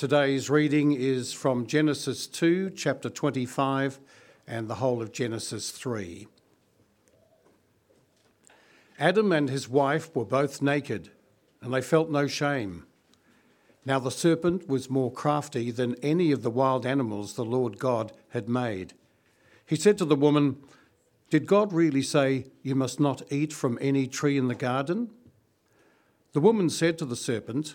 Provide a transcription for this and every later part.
Today's reading is from Genesis 2, chapter 25, and the whole of Genesis 3. Adam and his wife were both naked, and they felt no shame. Now the serpent was more crafty than any of the wild animals the Lord God had made. He said to the woman, Did God really say, You must not eat from any tree in the garden? The woman said to the serpent,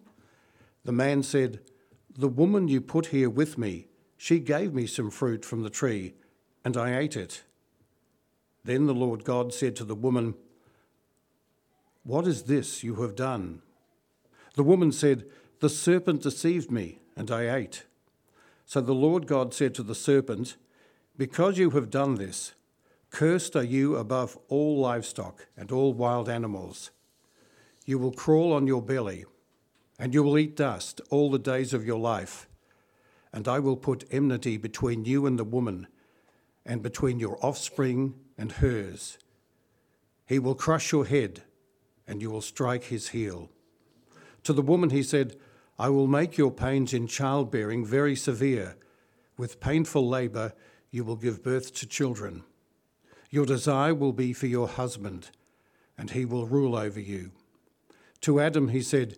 The man said, The woman you put here with me, she gave me some fruit from the tree, and I ate it. Then the Lord God said to the woman, What is this you have done? The woman said, The serpent deceived me, and I ate. So the Lord God said to the serpent, Because you have done this, cursed are you above all livestock and all wild animals. You will crawl on your belly and you will eat dust all the days of your life. And I will put enmity between you and the woman, and between your offspring and hers. He will crush your head, and you will strike his heel. To the woman he said, I will make your pains in childbearing very severe. With painful labour, you will give birth to children. Your desire will be for your husband, and he will rule over you. To Adam he said,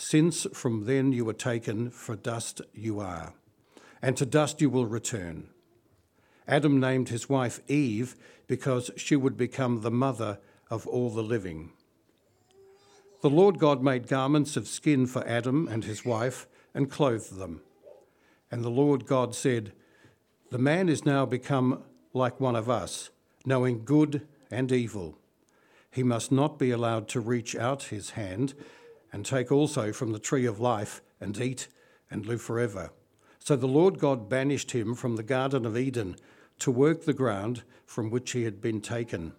since from then you were taken, for dust you are, and to dust you will return. Adam named his wife Eve because she would become the mother of all the living. The Lord God made garments of skin for Adam and his wife and clothed them. And the Lord God said, The man is now become like one of us, knowing good and evil. He must not be allowed to reach out his hand and take also from the tree of life and eat and live forever. So the Lord God banished him from the Garden of Eden to work the ground from which he had been taken.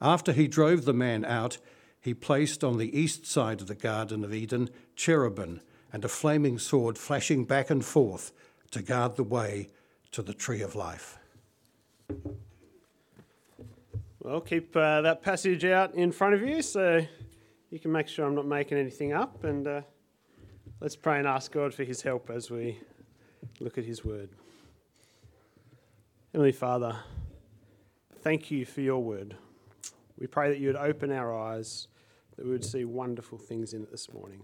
After he drove the man out, he placed on the east side of the Garden of Eden cherubim and a flaming sword flashing back and forth to guard the way to the tree of life. Well, keep uh, that passage out in front of you so you can make sure I'm not making anything up, and uh, let's pray and ask God for His help as we look at His Word. Heavenly Father, thank you for your Word. We pray that you would open our eyes, that we would see wonderful things in it this morning,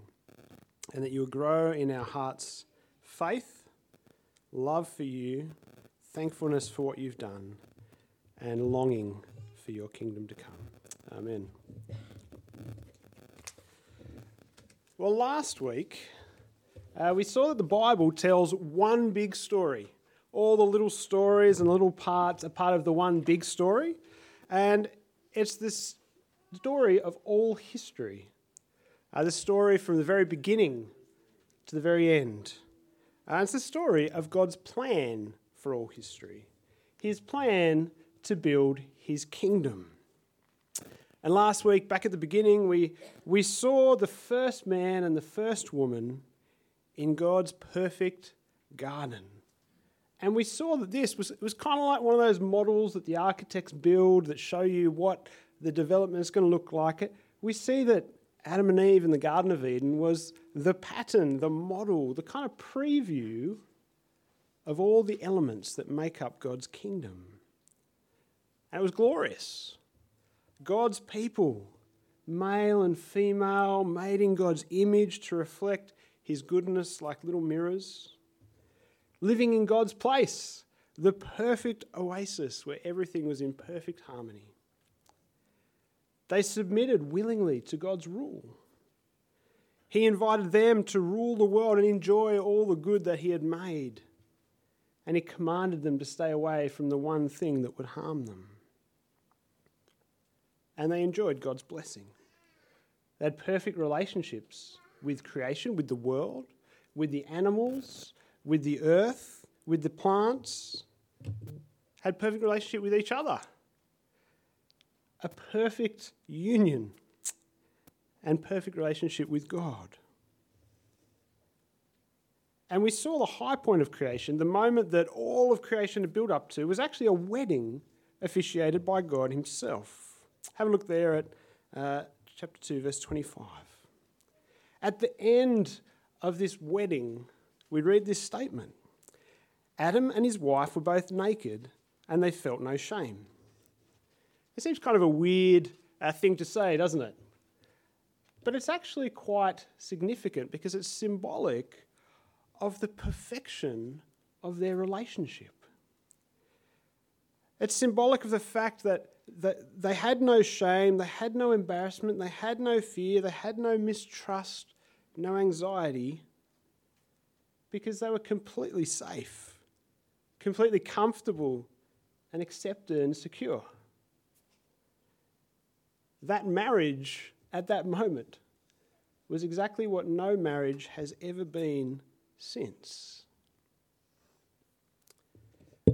and that you would grow in our hearts faith, love for you, thankfulness for what you've done, and longing for your kingdom to come. Amen. Well, last week uh, we saw that the Bible tells one big story. All the little stories and little parts are part of the one big story. And it's this story of all history. Uh, the story from the very beginning to the very end. Uh, it's the story of God's plan for all history, his plan to build his kingdom. And last week, back at the beginning, we, we saw the first man and the first woman in God's perfect garden. And we saw that this was, was kind of like one of those models that the architects build that show you what the development is going to look like. We see that Adam and Eve in the Garden of Eden was the pattern, the model, the kind of preview of all the elements that make up God's kingdom. And it was glorious. God's people, male and female, made in God's image to reflect his goodness like little mirrors. Living in God's place, the perfect oasis where everything was in perfect harmony. They submitted willingly to God's rule. He invited them to rule the world and enjoy all the good that He had made. And He commanded them to stay away from the one thing that would harm them. And they enjoyed God's blessing. They had perfect relationships with creation, with the world, with the animals, with the earth, with the plants. Had perfect relationship with each other a perfect union and perfect relationship with God. And we saw the high point of creation, the moment that all of creation had built up to, was actually a wedding officiated by God Himself. Have a look there at uh, chapter 2, verse 25. At the end of this wedding, we read this statement Adam and his wife were both naked, and they felt no shame. It seems kind of a weird uh, thing to say, doesn't it? But it's actually quite significant because it's symbolic of the perfection of their relationship. It's symbolic of the fact that, that they had no shame, they had no embarrassment, they had no fear, they had no mistrust, no anxiety, because they were completely safe, completely comfortable, and accepted and secure that marriage at that moment was exactly what no marriage has ever been since.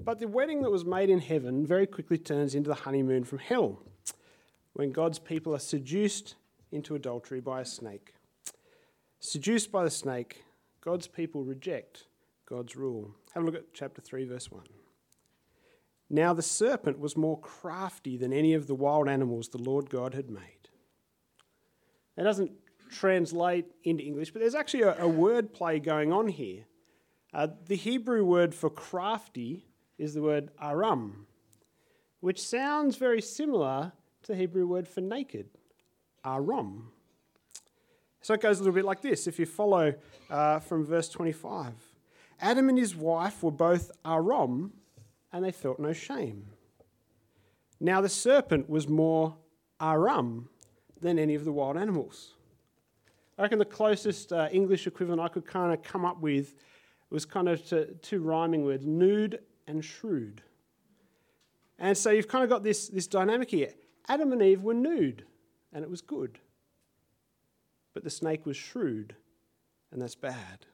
But the wedding that was made in heaven very quickly turns into the honeymoon from hell when God's people are seduced into adultery by a snake. Seduced by the snake, God's people reject God's rule. Have a look at chapter 3, verse 1. Now the serpent was more crafty than any of the wild animals the Lord God had made. That doesn't translate into English, but there's actually a, a word play going on here. Uh, the Hebrew word for crafty is the word aram, which sounds very similar to the Hebrew word for naked, aram. So it goes a little bit like this if you follow uh, from verse 25. Adam and his wife were both aram and they felt no shame. Now the serpent was more aram than any of the wild animals. I reckon the closest uh, English equivalent I could kind of come up with was kind of to, two rhyming words nude and shrewd. And so you've kind of got this, this dynamic here. Adam and Eve were nude, and it was good. But the snake was shrewd, and that's bad.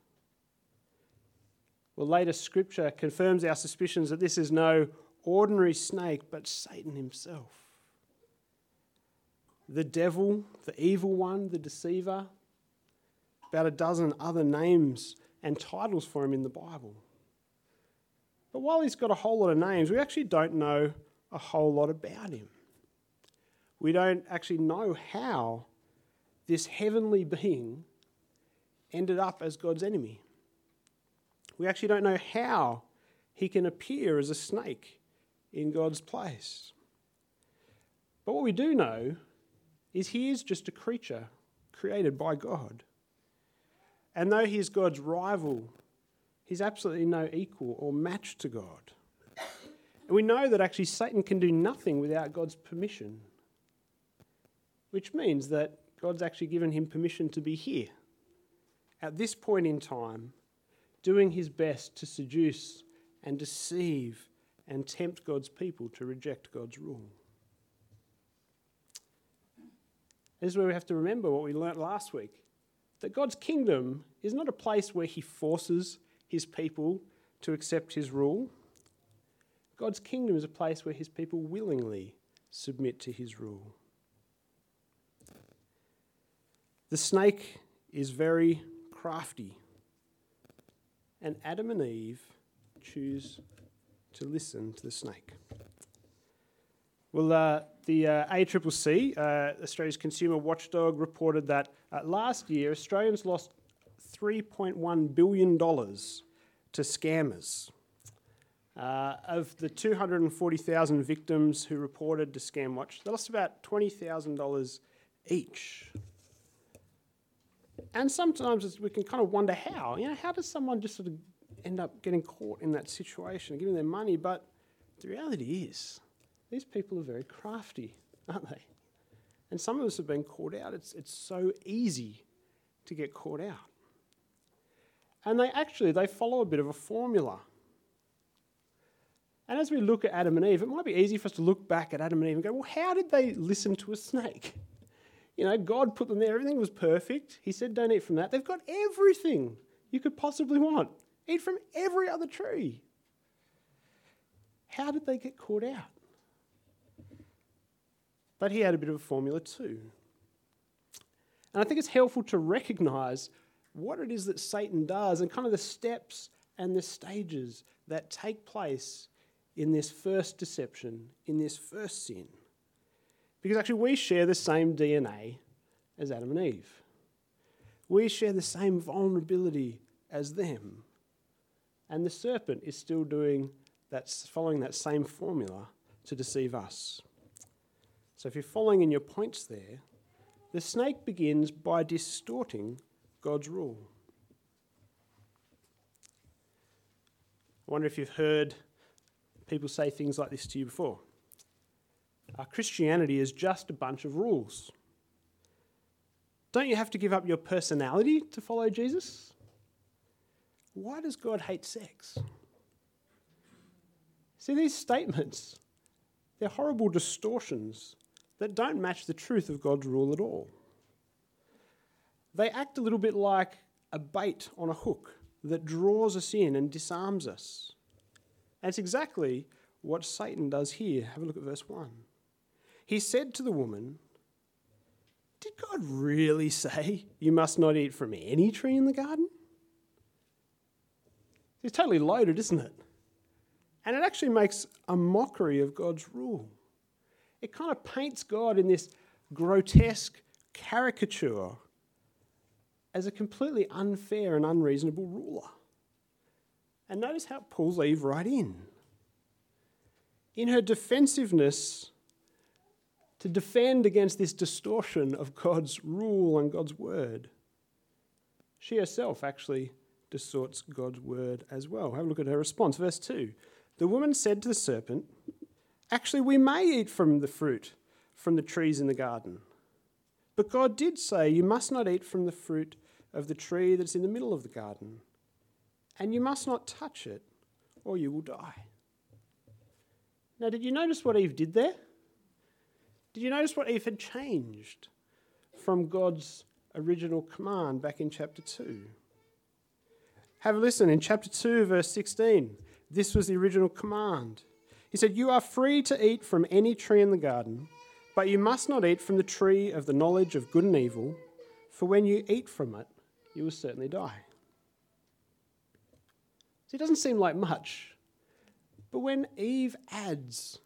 Well, later scripture confirms our suspicions that this is no ordinary snake, but Satan himself. The devil, the evil one, the deceiver, about a dozen other names and titles for him in the Bible. But while he's got a whole lot of names, we actually don't know a whole lot about him. We don't actually know how this heavenly being ended up as God's enemy. We actually don't know how he can appear as a snake in God's place. But what we do know is he is just a creature created by God. And though he is God's rival, he's absolutely no equal or match to God. And we know that actually Satan can do nothing without God's permission, which means that God's actually given him permission to be here at this point in time doing his best to seduce and deceive and tempt God's people to reject God's rule. This is where we have to remember what we learnt last week that God's kingdom is not a place where He forces His people to accept His rule. God's kingdom is a place where His people willingly submit to His rule. The snake is very crafty, and Adam and Eve choose to listen to the snake. Well, uh, the uh, ACCC, uh, Australia's consumer watchdog, reported that uh, last year Australians lost $3.1 billion to scammers. Uh, of the 240,000 victims who reported to ScamWatch, they lost about $20,000 each. And sometimes we can kind of wonder how. You know, how does someone just sort of end up getting caught in that situation, giving their money? But the reality is, these people are very crafty, aren't they? And some of us have been caught out. It's, it's so easy to get caught out. And they actually they follow a bit of a formula. And as we look at Adam and Eve, it might be easy for us to look back at Adam and Eve and go, well, how did they listen to a snake? You know, God put them there, everything was perfect. He said, don't eat from that. They've got everything you could possibly want. Eat from every other tree. How did they get caught out? But he had a bit of a formula too. And I think it's helpful to recognize what it is that Satan does and kind of the steps and the stages that take place in this first deception, in this first sin. Because actually, we share the same DNA as Adam and Eve. We share the same vulnerability as them. And the serpent is still doing that, following that same formula to deceive us. So if you're following in your points there, the snake begins by distorting God's rule. I wonder if you've heard people say things like this to you before. Uh, Christianity is just a bunch of rules. Don't you have to give up your personality to follow Jesus? Why does God hate sex? See, these statements, they're horrible distortions that don't match the truth of God's rule at all. They act a little bit like a bait on a hook that draws us in and disarms us. And it's exactly what Satan does here. Have a look at verse 1. He said to the woman, Did God really say you must not eat from any tree in the garden? It's totally loaded, isn't it? And it actually makes a mockery of God's rule it kind of paints God in this grotesque caricature as a completely unfair and unreasonable ruler. And notice how it pulls Eve right in. In her defensiveness to defend against this distortion of God's rule and God's word, she herself actually distorts God's word as well. Have a look at her response. Verse 2 The woman said to the serpent, Actually, we may eat from the fruit from the trees in the garden. But God did say, You must not eat from the fruit of the tree that's in the middle of the garden, and you must not touch it, or you will die. Now, did you notice what Eve did there? Did you notice what Eve had changed from God's original command back in chapter 2? Have a listen. In chapter 2, verse 16, this was the original command. He said, You are free to eat from any tree in the garden, but you must not eat from the tree of the knowledge of good and evil, for when you eat from it, you will certainly die. See, it doesn't seem like much, but when Eve adds,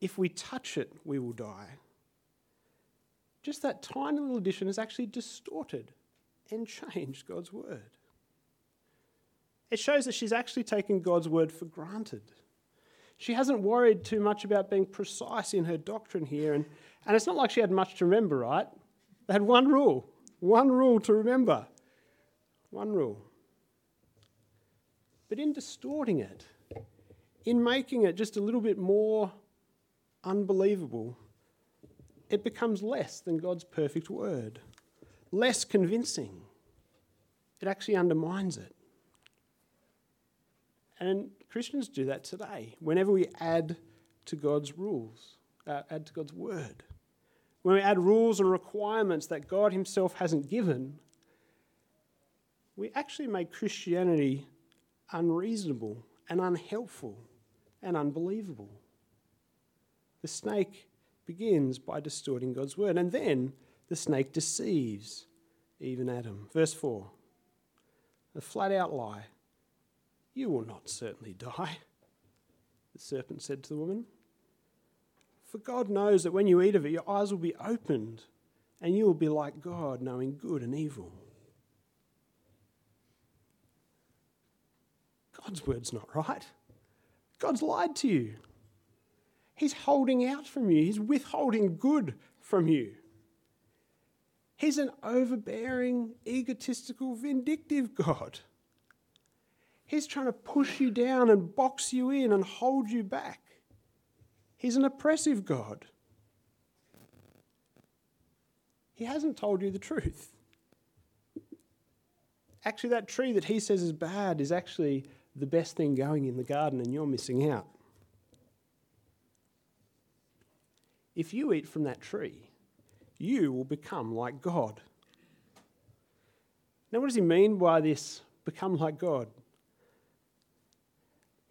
If we touch it, we will die, just that tiny little addition has actually distorted and changed God's word. It shows that she's actually taken God's word for granted. She hasn't worried too much about being precise in her doctrine here. And, and it's not like she had much to remember, right? They had one rule, one rule to remember. One rule. But in distorting it, in making it just a little bit more unbelievable, it becomes less than God's perfect word, less convincing. It actually undermines it. And Christians do that today. Whenever we add to God's rules, uh, add to God's word, when we add rules and requirements that God Himself hasn't given, we actually make Christianity unreasonable and unhelpful and unbelievable. The snake begins by distorting God's word, and then the snake deceives even Adam. Verse 4 a flat out lie. You will not certainly die, the serpent said to the woman. For God knows that when you eat of it, your eyes will be opened, and you will be like God, knowing good and evil. God's word's not right. God's lied to you. He's holding out from you, He's withholding good from you. He's an overbearing, egotistical, vindictive God. He's trying to push you down and box you in and hold you back. He's an oppressive God. He hasn't told you the truth. Actually, that tree that he says is bad is actually the best thing going in the garden, and you're missing out. If you eat from that tree, you will become like God. Now, what does he mean by this become like God?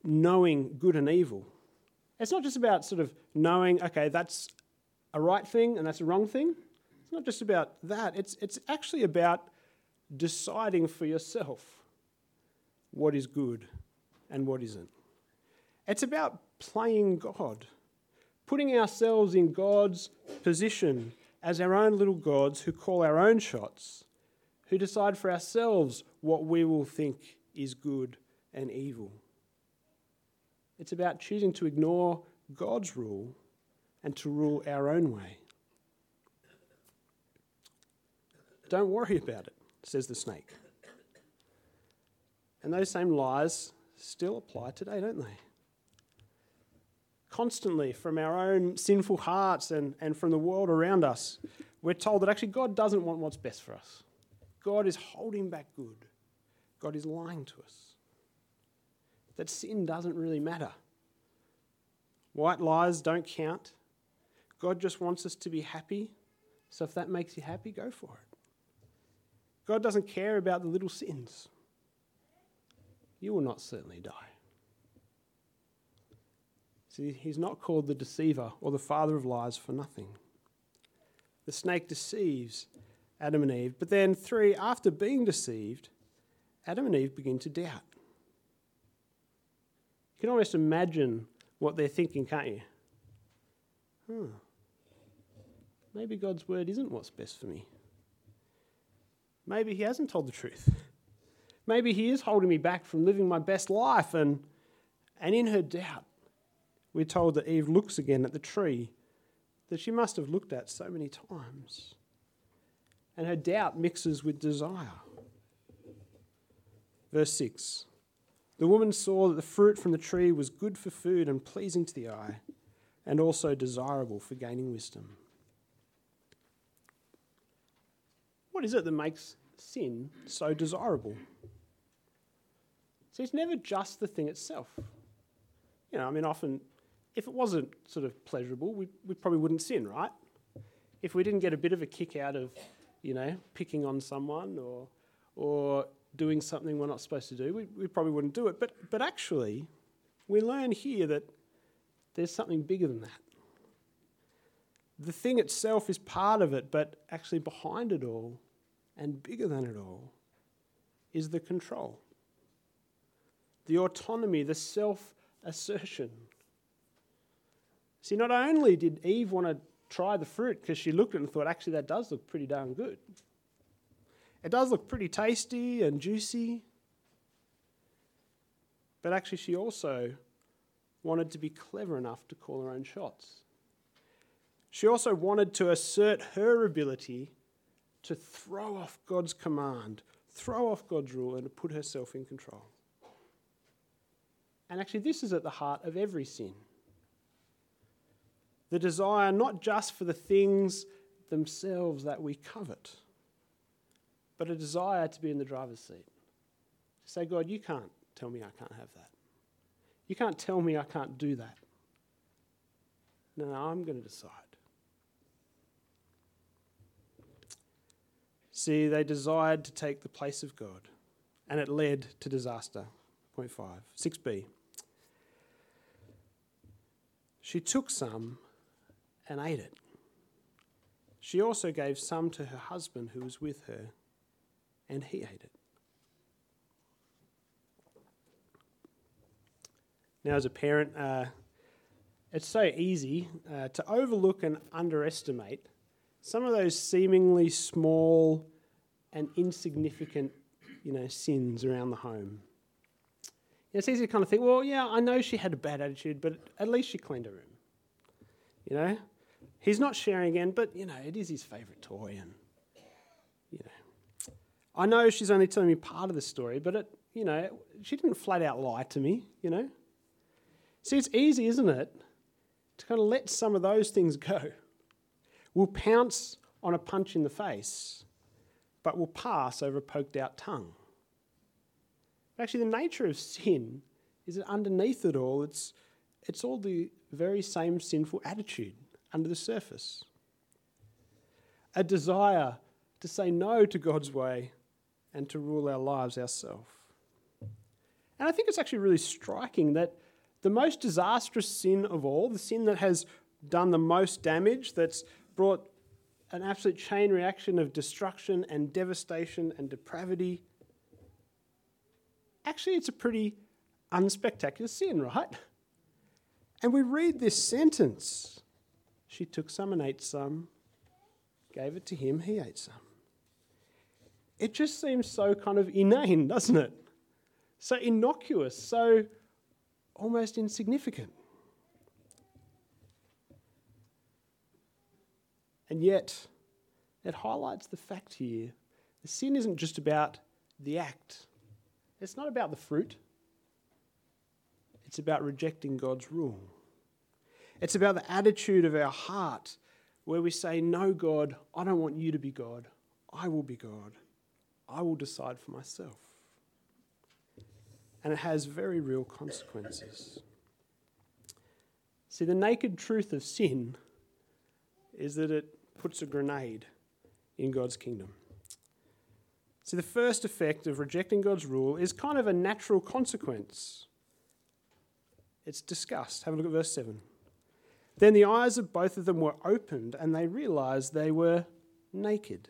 Knowing good and evil. It's not just about sort of knowing, okay, that's a right thing and that's a wrong thing. It's not just about that. It's, it's actually about deciding for yourself what is good and what isn't. It's about playing God, putting ourselves in God's position as our own little gods who call our own shots, who decide for ourselves what we will think is good and evil. It's about choosing to ignore God's rule and to rule our own way. Don't worry about it, says the snake. And those same lies still apply today, don't they? constantly from our own sinful hearts and, and from the world around us, we're told that actually God doesn't want what's best for us. God is holding back good. God is lying to us. That sin doesn't really matter. White lies don't count. God just wants us to be happy. So if that makes you happy, go for it. God doesn't care about the little sins. You will not certainly die. See, he's not called the deceiver or the father of lies for nothing. The snake deceives Adam and Eve, but then, three, after being deceived, Adam and Eve begin to doubt. Can almost imagine what they're thinking, can't you? Huh. Maybe God's word isn't what's best for me. Maybe He hasn't told the truth. Maybe He is holding me back from living my best life. And, and in her doubt, we're told that Eve looks again at the tree that she must have looked at so many times. And her doubt mixes with desire. Verse 6 The woman saw that the fruit from the tree was good for food and pleasing to the eye, and also desirable for gaining wisdom. What is it that makes sin so desirable? See, it's never just the thing itself. You know, I mean, often if it wasn't sort of pleasurable, we, we probably wouldn't sin, right? If we didn't get a bit of a kick out of, you know, picking on someone or, or doing something we're not supposed to do, we, we probably wouldn't do it. But, but actually, we learn here that there's something bigger than that. The thing itself is part of it, but actually behind it all and bigger than it all is the control, the autonomy, the self assertion See, not only did Eve want to try the fruit because she looked at it and thought, actually, that does look pretty darn good. It does look pretty tasty and juicy. But actually, she also wanted to be clever enough to call her own shots. She also wanted to assert her ability to throw off God's command, throw off God's rule, and to put herself in control. And actually, this is at the heart of every sin the desire not just for the things themselves that we covet, but a desire to be in the driver's seat. To say, God, you can't tell me I can't have that. You can't tell me I can't do that. No, I'm going to decide. See, they desired to take the place of God, and it led to disaster. Point five. 6b. She took some and ate it. She also gave some to her husband who was with her, and he ate it. Now, as a parent, uh, it's so easy uh, to overlook and underestimate some of those seemingly small and insignificant, you know, sins around the home. It's easy to kind of think, well, yeah, I know she had a bad attitude, but at least she cleaned her room. You know, he's not sharing again, but you know, it is his favourite toy, and I know she's only telling me part of the story, but it, you know, she didn't flat out lie to me. You know, see, it's easy, isn't it, to kind of let some of those things go. We'll pounce on a punch in the face, but we'll pass over a poked out tongue. Actually, the nature of sin is that underneath it all, it's, it's all the very same sinful attitude under the surface. A desire to say no to God's way and to rule our lives ourselves. And I think it's actually really striking that the most disastrous sin of all, the sin that has done the most damage, that's brought an absolute chain reaction of destruction and devastation and depravity, actually, it's a pretty unspectacular sin, right? And we read this sentence She took some and ate some, gave it to him, he ate some. It just seems so kind of inane, doesn't it? So innocuous, so almost insignificant. And yet, it highlights the fact here the sin isn't just about the act, it's not about the fruit, it's about rejecting God's rule. It's about the attitude of our heart where we say, No, God, I don't want you to be God. I will be God. I will decide for myself. And it has very real consequences. See, the naked truth of sin is that it puts a grenade in God's kingdom. See, the first effect of rejecting God's rule is kind of a natural consequence. It's disgust. Have a look at verse 7. Then the eyes of both of them were opened, and they realized they were naked.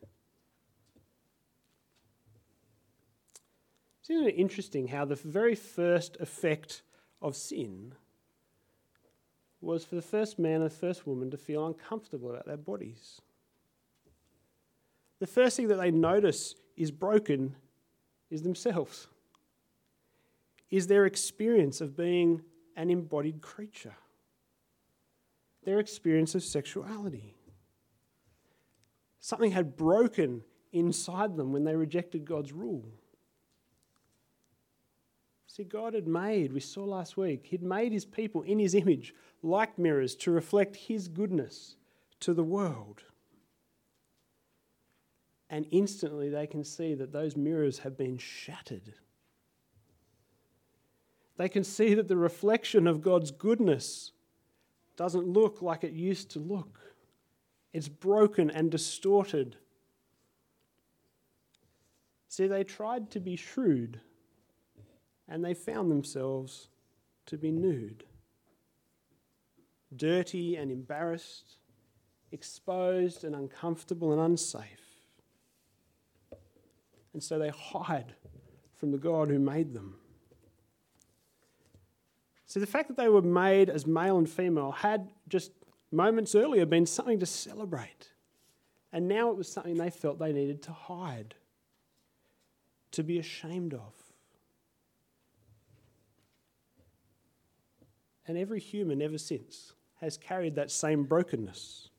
Isn't it interesting how the very first effect of sin was for the first man and the first woman to feel uncomfortable about their bodies? The first thing that they notice is broken is themselves, is their experience of being an embodied creature, their experience of sexuality. Something had broken inside them when they rejected God's rule. See, God had made, we saw last week, He'd made His people in His image, like mirrors, to reflect His goodness to the world. And instantly they can see that those mirrors have been shattered. They can see that the reflection of God's goodness doesn't look like it used to look. It's broken and distorted. See, they tried to be shrewd and they found themselves to be nude, dirty and embarrassed, exposed and uncomfortable and unsafe. And so they hide from the God who made them. So the fact that they were made as male and female had just moments earlier been something to celebrate. And now it was something they felt they needed to hide, to be ashamed of. And every human ever since has carried that same brokenness.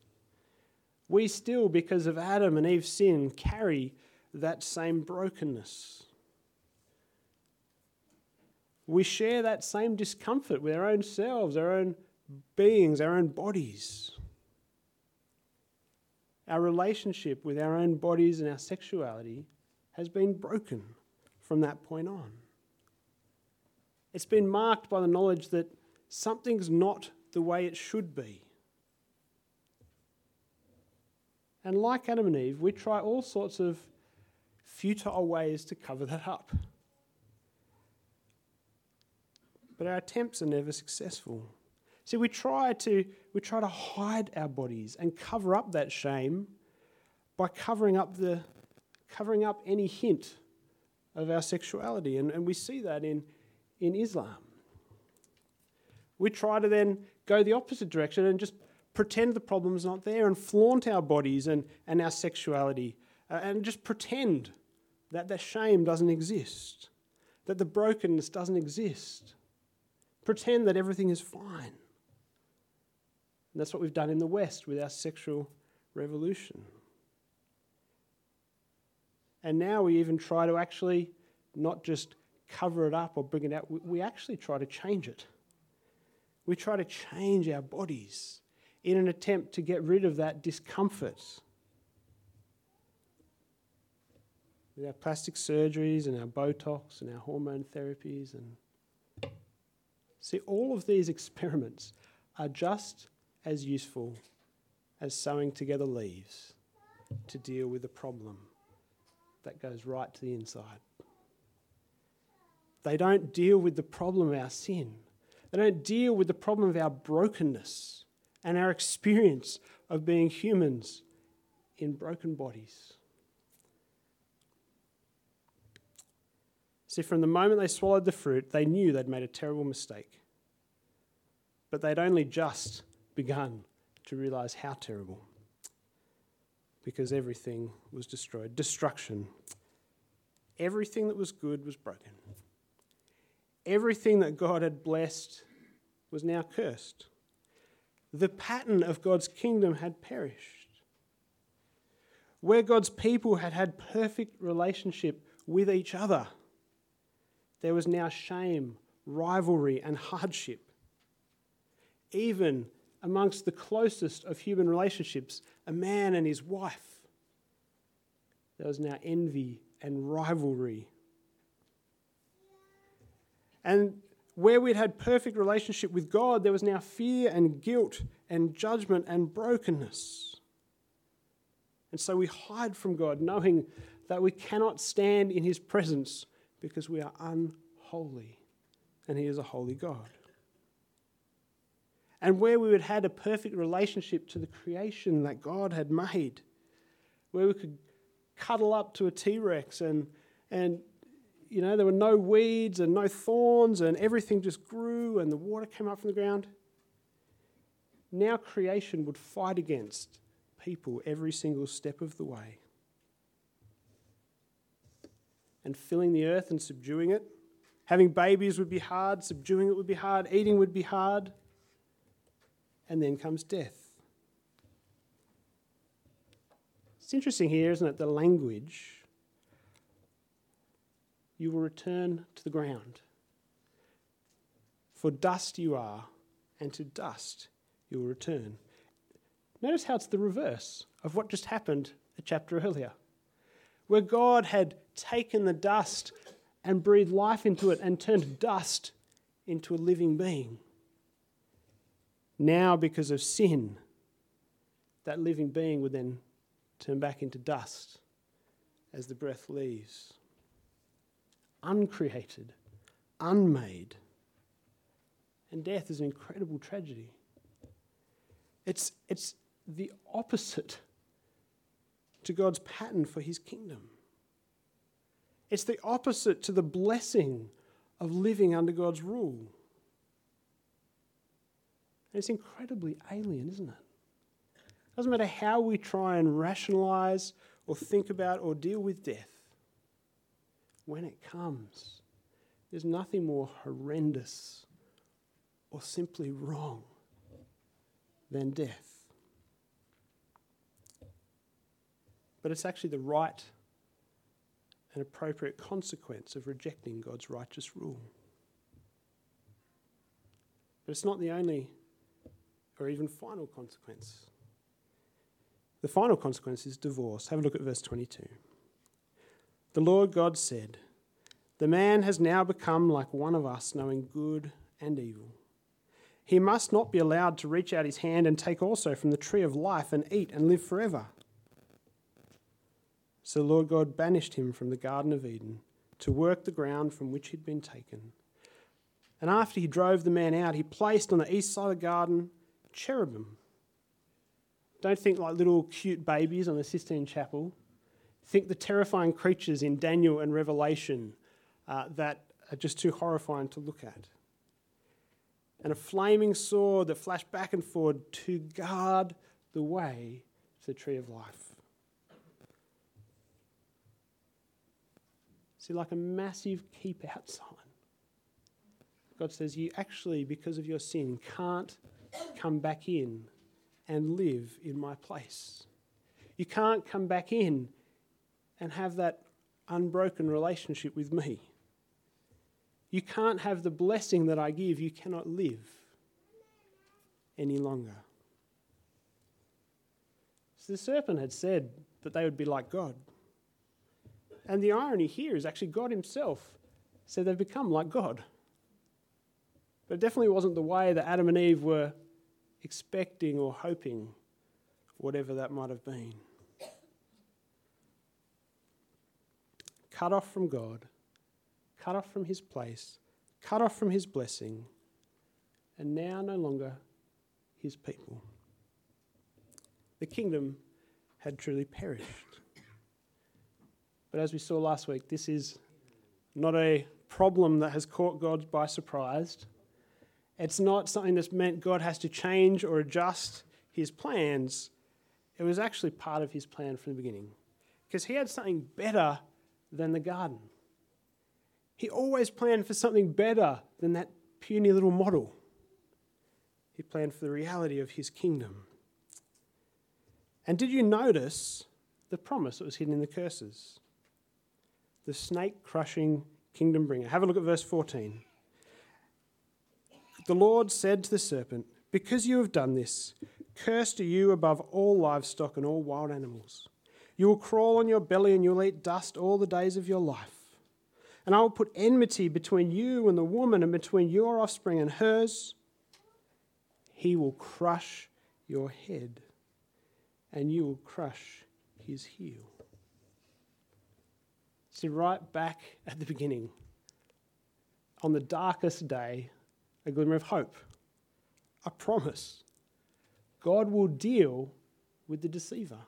We still, because of Adam and Eve's sin, carry that same brokenness. We share that same discomfort with our own selves, our own beings, our own bodies. Our relationship with our own bodies and our sexuality has been broken from that point on. It's been marked by the knowledge that something's not the way it should be. And like Adam and Eve, we try all sorts of futile ways to cover that up. But our attempts are never successful. See, we try to we try to hide our bodies and cover up that shame by covering up the covering up any hint of our sexuality. And, and we see that in, in Islam. We try to then go the opposite direction and just pretend the problem's not there and flaunt our bodies and, and our sexuality uh, and just pretend that the shame doesn't exist, that the brokenness doesn't exist. Pretend that everything is fine. And that's what we've done in the West with our sexual revolution. And now we even try to actually not just cover it up or bring it out, we actually try to change it. We try to change our bodies in an attempt to get rid of that discomfort. With our plastic surgeries and our Botox and our hormone therapies and see all of these experiments are just as useful as sewing together leaves to deal with a problem that goes right to the inside. They don't deal with the problem of our sin. They don't deal with the problem of our brokenness and our experience of being humans in broken bodies. See, from the moment they swallowed the fruit, they knew they'd made a terrible mistake. But they'd only just begun to realize how terrible because everything was destroyed. Destruction. Everything that was good was broken. Everything that God had blessed was now cursed. The pattern of God's kingdom had perished. Where God's people had had perfect relationship with each other, there was now shame, rivalry, and hardship. Even amongst the closest of human relationships, a man and his wife. There was now envy and rivalry. And where we'd had perfect relationship with God, there was now fear and guilt and judgment and brokenness. And so we hide from God, knowing that we cannot stand in His presence because we are unholy, and He is a holy God and where we had had a perfect relationship to the creation that God had made, where we could cuddle up to a T Rex and, and you know, there were no weeds and no thorns and everything just grew and the water came up from the ground. Now creation would fight against people every single step of the way. And filling the earth and subduing it. Having babies would be hard, subduing it would be hard, eating would be hard and then comes death. It's interesting here, isn't it? The language. You will return to the ground. For dust you are, and to dust you will return. Notice how it's the reverse of what just happened a chapter earlier, where God had taken the dust and breathed life into it and turned dust into a living being. Now, because of sin, that living being would then turn back into dust as the breath leaves. Uncreated, unmade. And death is an incredible tragedy. It's, it's the opposite to God's pattern for his kingdom. It's the opposite to the blessing of living under God's rule. And it's incredibly alien, isn't it? It doesn't matter how we try and rationalize or think about or deal with death. When it comes, there's nothing more horrendous or simply wrong than death. But it's actually the right and appropriate consequence of rejecting God's righteous rule. But it's not the only or even final consequence. The final consequence is divorce. Have a look at verse 22. The Lord God said, The man has now become like one of us, knowing good and evil. He must not be allowed to reach out his hand and take also from the tree of life and eat and live forever. So the Lord God banished him from the Garden of Eden to work the ground from which he'd been taken. And after he drove the man out, he placed on the east side of the garden cherubim. Don't think like little cute babies on the Sistine Chapel. Think the terrifying creatures in Daniel and Revelation uh, that are just too horrifying to look at. And a flaming sword that flashed back and forward to guard the way to the tree of life. See, like a massive keep out sign. God says, You actually, because of your sin, can't come back in and live in my place. You can't come back in and have that unbroken relationship with me. You can't have the blessing that I give. You cannot live any longer. So the serpent had said that they would be like God. And the irony here is actually God Himself said they've become like God. But it definitely wasn't the way that Adam and Eve were expecting or hoping, whatever that might have been. Cut off from God, cut off from His place, cut off from His blessing, and now no longer His people. The kingdom had truly perished. But as we saw last week, this is not a problem that has caught God by surprise. It's not something that's meant God has to change or adjust his plans. It was actually part of his plan from the beginning because he had something better than the garden. He always planned for something better than that puny little model. He planned for the reality of his kingdom. And did you notice the promise that was hidden in the curses? The snake crushing kingdom bringer. Have a look at verse 14. The Lord said to the serpent, Because you have done this, cursed are you above all livestock and all wild animals. You will crawl on your belly and you'll eat dust all the days of your life. And I will put enmity between you and the woman and between your offspring and hers. He will crush your head, and you will crush his heel. See, right back at the beginning, on the darkest day a glimmer of hope, a promise. God will deal with the deceiver,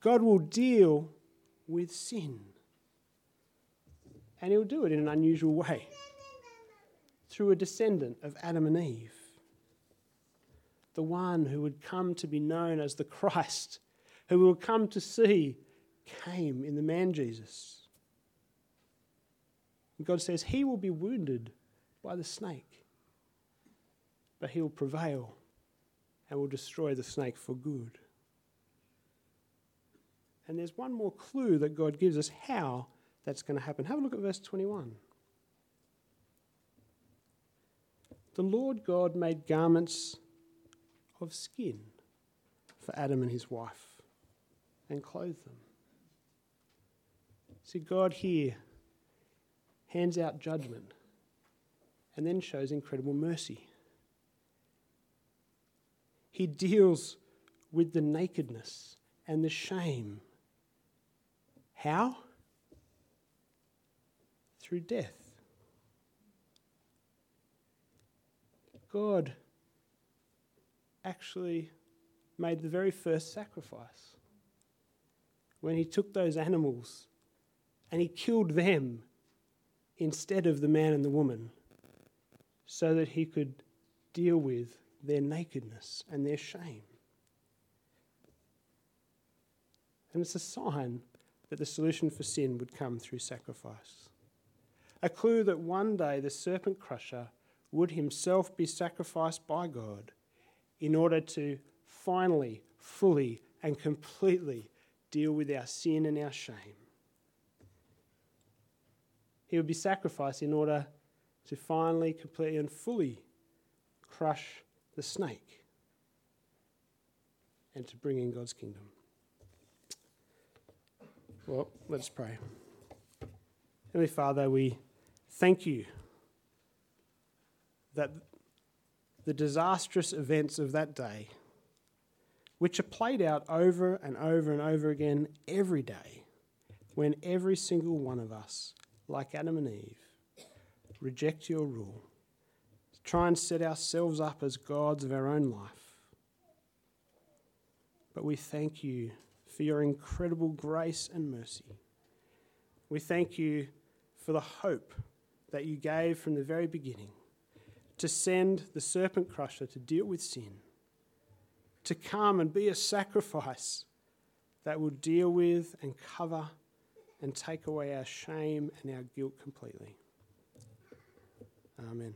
God will deal with sin. And he'll do it in an unusual way through a descendant of Adam and Eve, the one who would come to be known as the Christ, who we will come to see came in the man Jesus. And God says he will be wounded by the snake but he will prevail and will destroy the snake for good. And there's one more clue that God gives us how that's going to happen. Have a look at verse 21. The Lord God made garments of skin for Adam and his wife and clothed them. See, God here hands out judgment and then shows incredible mercy. He deals with the nakedness and the shame. How? Through death. God actually made the very first sacrifice when he took those animals and he killed them instead of the man and the woman so that he could deal with their nakedness and their shame. And it's a sign that the solution for sin would come through sacrifice. A clue that one day the serpent crusher would himself be sacrificed by God in order to finally, fully, and completely deal with our sin and our shame. He would be sacrificed in order to finally, completely, and fully crush the snake and to bring in God's kingdom. Well, let's pray. Heavenly Father, we thank you that the disastrous events of that day, which are played out over and over and over again every day, when every single one of us, like Adam and Eve, reject your rule, try and set ourselves up as gods of our own life. But we thank you for your incredible grace and mercy. We thank you for the hope that you gave from the very beginning to send the serpent crusher to deal with sin, to come and be a sacrifice that will deal with and cover and take away our shame and our guilt completely. Amen.